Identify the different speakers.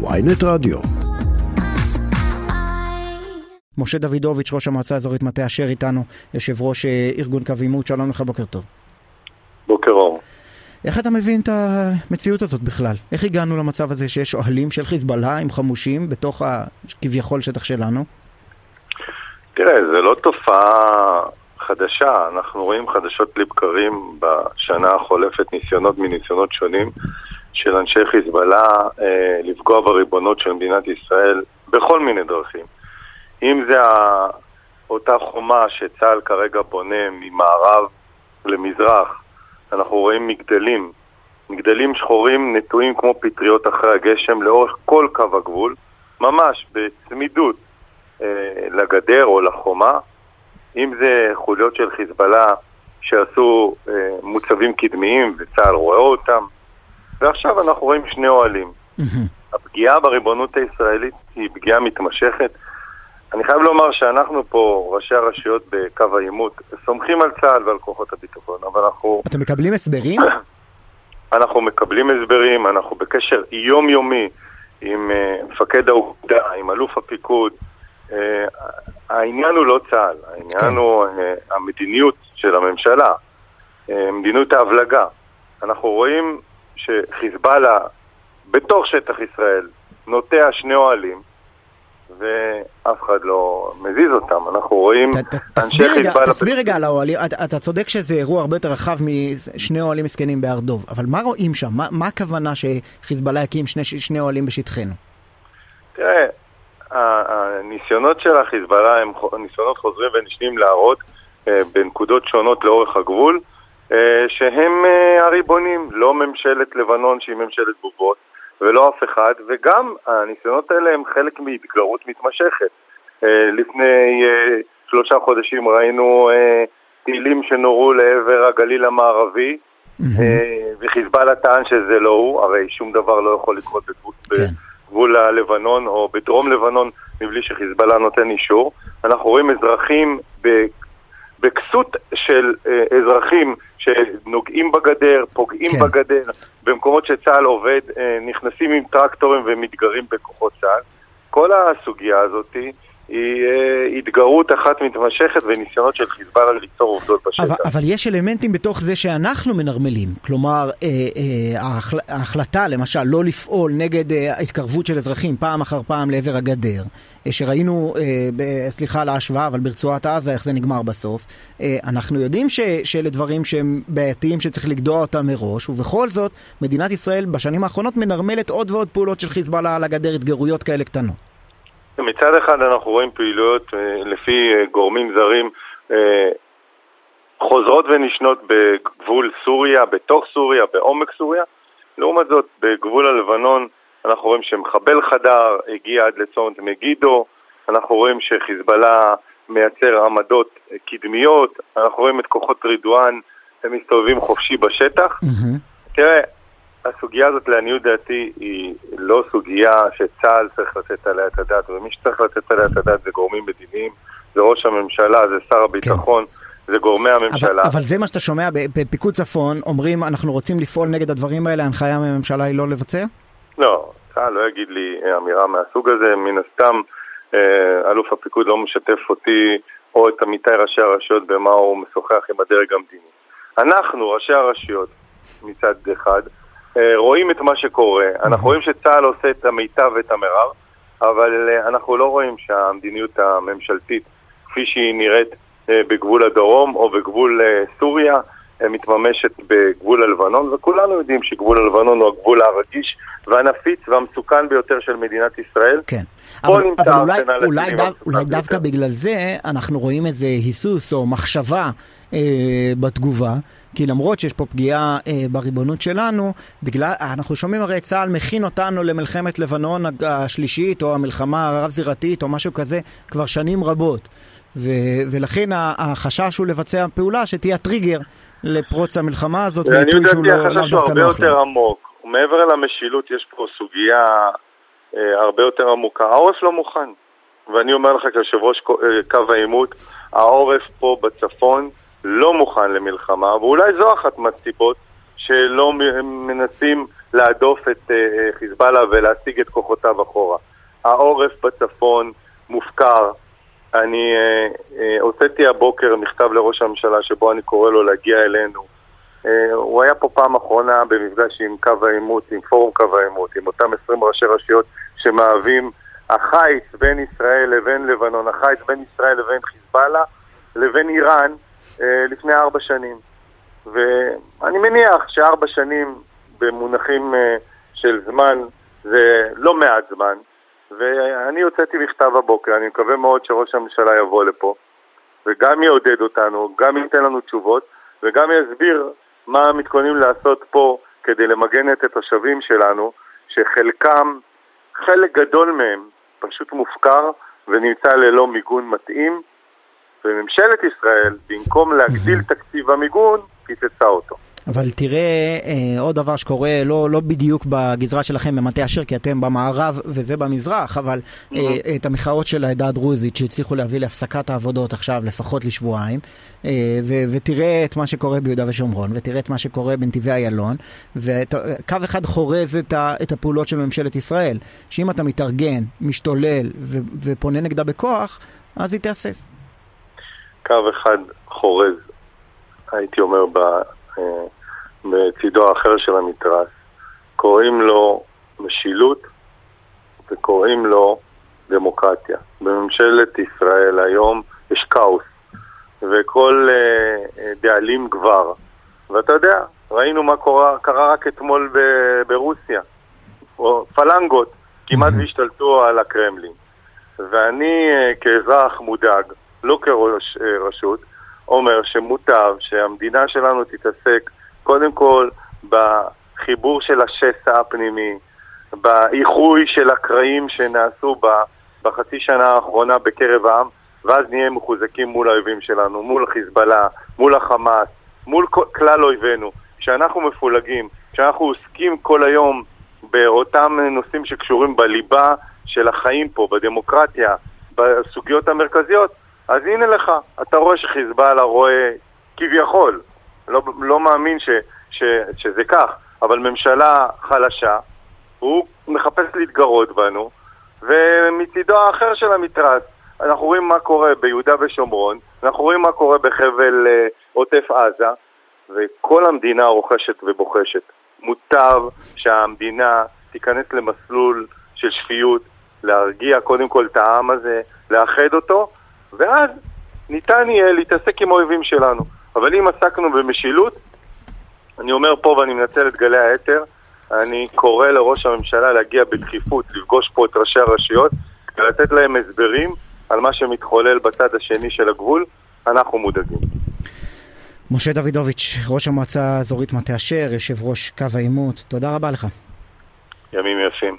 Speaker 1: ויינט רדיו.
Speaker 2: משה דוידוביץ', ראש המועצה האזורית מטה אשר איתנו, יושב ראש אה, ארגון קו עימות, שלום לך, בוקר טוב.
Speaker 3: בוקר אור.
Speaker 2: איך אתה מבין את המציאות הזאת בכלל? איך הגענו למצב הזה שיש אוהלים של חיזבאללה עם חמושים בתוך הכביכול שטח שלנו?
Speaker 3: תראה, זה לא תופעה חדשה, אנחנו רואים חדשות לבקרים בשנה החולפת ניסיונות מניסיונות שונים של אנשי חיזבאללה אה, לפגוע בריבונות של מדינת ישראל בכל מיני דרכים. אם זה אותה חומה שצה"ל כרגע בונה ממערב למזרח, אנחנו רואים מגדלים, מגדלים שחורים נטועים כמו פטריות אחרי הגשם לאורך כל קו הגבול, ממש בצמידות אה, לגדר או לחומה, אם זה חוליות של חיזבאללה שעשו אה, מוצבים קדמיים וצה"ל רואה אותם, ועכשיו אנחנו רואים שני אוהלים. הפגיעה בריבונות הישראלית היא פגיעה מתמשכת. אני חייב לומר שאנחנו פה, ראשי הרשויות בקו העימות, סומכים על צה"ל ועל כוחות הביטחון, אבל אנחנו...
Speaker 2: אתם מקבלים הסברים?
Speaker 3: אנחנו מקבלים הסברים, אנחנו בקשר יומיומי עם uh, מפקד האוגדה, עם אלוף הפיקוד. Uh, העניין הוא לא צה"ל, העניין כן. הוא uh, המדיניות של הממשלה, מדיניות ההבלגה. אנחנו רואים שחיזבאללה בתוך שטח ישראל נוטע שני אוהלים ואף אחד לא מזיז אותם. אנחנו רואים
Speaker 2: אנשי חיזבאללה... תסביר רגע על האוהלים, אתה צודק שזה אירוע הרבה יותר רחב משני אוהלים מסכנים בהר דוב, אבל מה רואים שם? מה הכוונה שחיזבאללה יקים שני אוהלים בשטחנו?
Speaker 3: תראה, הניסיונות של החיזבאללה הם ניסיונות חוזרים ונשנים להראות אה, בנקודות שונות לאורך הגבול שהם אה, הריבונים, לא ממשלת לבנון שהיא ממשלת בובות ולא אף אחד, וגם הניסיונות האלה הם חלק מהתגרות מתמשכת. אה, לפני שלושה חודשים ראינו טילים שנורו לעבר הגליל המערבי, וחיזבאללה טען שזה לא הוא, הרי שום דבר לא יכול לקרות בגבול, כן. בגבול הלבנון או בדרום לבנון מבלי שחיזבאללה נותן אישור. אנחנו רואים אזרחים בכסות של אזרחים שנוגעים בגדר, פוגעים כן. בגדר, במקומות שצה"ל עובד, אה, נכנסים עם טרקטורים ומתגרים בכוחות צה"ל. כל הסוגיה הזאת היא אה, התגרות אחת מתמשכת וניסיונות של חיזבאללה ליצור עובדות בשטח.
Speaker 2: אבל, אבל יש אלמנטים בתוך זה שאנחנו מנרמלים. כלומר, אה, אה, ההחל, ההחלטה למשל לא לפעול נגד אה, התקרבות של אזרחים פעם אחר פעם לעבר הגדר, אה, שראינו, אה, ב, סליחה על ההשוואה, אבל ברצועת עזה איך זה נגמר בסוף, אה, אנחנו יודעים ש, שאלה דברים שהם בעייתיים שצריך לגדוע אותם מראש, ובכל זאת מדינת ישראל בשנים האחרונות מנרמלת עוד ועוד פעולות של חיזבאללה על הגדר, התגרויות כאלה קטנות.
Speaker 3: מצד אחד אנחנו רואים פעילויות אה, לפי אה, גורמים זרים אה, חוזרות ונשנות בגבול סוריה, בתוך סוריה, בעומק סוריה. לעומת זאת, בגבול הלבנון אנחנו רואים שמחבל חדר הגיע עד לצומת מגידו, אנחנו רואים שחיזבאללה מייצר עמדות קדמיות, אנחנו רואים את כוחות רידואן, הם מסתובבים חופשי בשטח. Mm-hmm. תראה, הסוגיה הזאת לעניות דעתי היא לא סוגיה שצה"ל צריך לתת עליה את הדעת, ומי שצריך לתת עליה את הדעת זה גורמים מדיניים, זה ראש הממשלה, זה שר הביטחון. כן. זה גורמי הממשלה.
Speaker 2: אבל, אבל זה מה שאתה שומע בפיקוד צפון, אומרים אנחנו רוצים לפעול נגד הדברים האלה, ההנחיה מהממשלה היא לא לבצע?
Speaker 3: לא, צה"ל לא יגיד לי אמירה מהסוג הזה, מן הסתם אה, אלוף הפיקוד לא משתף אותי או את עמיתי ראשי הרשויות במה הוא משוחח עם הדרג המדיני. אנחנו, ראשי הרשויות, מצד אחד, אה, רואים את מה שקורה, אנחנו רואים שצה"ל עושה את המיטב ואת המרב, אבל אה, אנחנו לא רואים שהמדיניות הממשלתית, כפי שהיא נראית אה, בגבול הדרום או בגבול סוריה, מתממשת בגבול הלבנון, וכולנו יודעים שגבול הלבנון הוא הגבול הרגיש והנפיץ והמסוכן ביותר של מדינת ישראל.
Speaker 2: כן. אבל, אבל אולי, אולי, דו, אולי דווקא בגלל זה אנחנו רואים איזה היסוס או מחשבה אה, בתגובה. כי למרות שיש פה פגיעה אה, בריבונות שלנו, בגלל, אנחנו שומעים הרי צה"ל מכין אותנו למלחמת לבנון השלישית, או המלחמה הרב-זירתית, או משהו כזה, כבר שנים רבות. ו, ולכן החשש הוא לבצע פעולה שתהיה הטריגר לפרוץ המלחמה הזאת,
Speaker 3: בעיתוי שהוא לא, לא דווקא נוח לו. אני החשש הוא הרבה יותר עמוק. מעבר למשילות יש פה סוגיה אה, הרבה יותר עמוקה. העורף לא מוכן. ואני אומר לך כיושב ראש אה, קו העימות, העורף פה בצפון לא מוכן למלחמה, ואולי זו אחת מהסיבות שלא מנסים להדוף את חיזבאללה ולהשיג את כוחותיו אחורה. העורף בצפון מופקר. אני הוצאתי הבוקר מכתב לראש הממשלה שבו אני קורא לו להגיע אלינו. הוא היה פה פעם אחרונה במפגש עם קו העימות, עם פורום קו העימות, עם אותם 20 ראשי רשויות שמהווים החיץ בין ישראל לבין לבנון, החיץ בין ישראל לבין חיזבאללה לבין איראן אה, לפני ארבע שנים. ואני מניח שארבע שנים במונחים אה, של זמן זה לא מעט זמן. ואני הוצאתי מכתב הבוקר, אני מקווה מאוד שראש הממשלה יבוא לפה וגם יעודד אותנו, גם ייתן לנו תשובות וגם יסביר מה מתכוננים לעשות פה כדי למגן את התושבים שלנו, שחלקם, חלק גדול מהם, פשוט מופקר ונמצא ללא מיגון מתאים, וממשלת ישראל, במקום להגדיל תקציב המיגון, קיצצה אותו.
Speaker 2: אבל תראה אה, עוד דבר שקורה, לא, לא בדיוק בגזרה שלכם במטה אשר, כי אתם במערב וזה במזרח, אבל אה, את המחאות של העדה הדרוזית שהצליחו להביא להפסקת העבודות עכשיו לפחות לשבועיים, אה, ו- ותראה את מה שקורה ביהודה ושומרון, ותראה את מה שקורה בנתיבי איילון, וקו אחד חורז את, ה- את הפעולות של ממשלת ישראל, שאם אתה מתארגן, משתולל ו- ופונה נגדה בכוח, אז היא תהסס.
Speaker 3: קו אחד חורז, הייתי אומר, ב... אה, בצידו האחר של המתרס. קוראים לו משילות וקוראים לו דמוקרטיה. בממשלת ישראל היום יש כאוס, וכל uh, דאלים גבר. ואתה יודע, ראינו מה קורה, קרה רק אתמול ב- ברוסיה. או פלנגות כמעט והשתלטו על הקרמלין. ואני uh, כאזרח מודאג, לא כראש uh, רשות, אומר שמוטב שהמדינה שלנו תתעסק קודם כל בחיבור של השסע הפנימי, באיחוי של הקרעים שנעשו בה בחצי שנה האחרונה בקרב העם, ואז נהיה מחוזקים מול האויבים שלנו, מול חיזבאללה, מול החמאס, מול כלל אויבינו. כשאנחנו מפולגים, כשאנחנו עוסקים כל היום באותם נושאים שקשורים בליבה של החיים פה, בדמוקרטיה, בסוגיות המרכזיות, אז הנה לך, אתה רואה שחיזבאללה רואה כביכול לא, לא מאמין ש, ש, שזה כך, אבל ממשלה חלשה, הוא מחפש להתגרות בנו, ומצידו האחר של המתרס, אנחנו רואים מה קורה ביהודה ושומרון, אנחנו רואים מה קורה בחבל uh, עוטף עזה, וכל המדינה רוכשת ובוחשת. מוטב שהמדינה תיכנס למסלול של שפיות, להרגיע קודם כל את העם הזה, לאחד אותו, ואז ניתן יהיה להתעסק עם האויבים שלנו. אבל אם עסקנו במשילות, אני אומר פה ואני מנצל את גלי האתר, אני קורא לראש הממשלה להגיע בדחיפות, לפגוש פה את ראשי הרשויות, כדי לתת להם הסברים על מה שמתחולל בצד השני של הגבול, אנחנו מודאגים.
Speaker 2: משה דוידוביץ', ראש המועצה האזורית מטה אשר, יושב ראש קו העימות, תודה רבה לך.
Speaker 3: ימים יפים.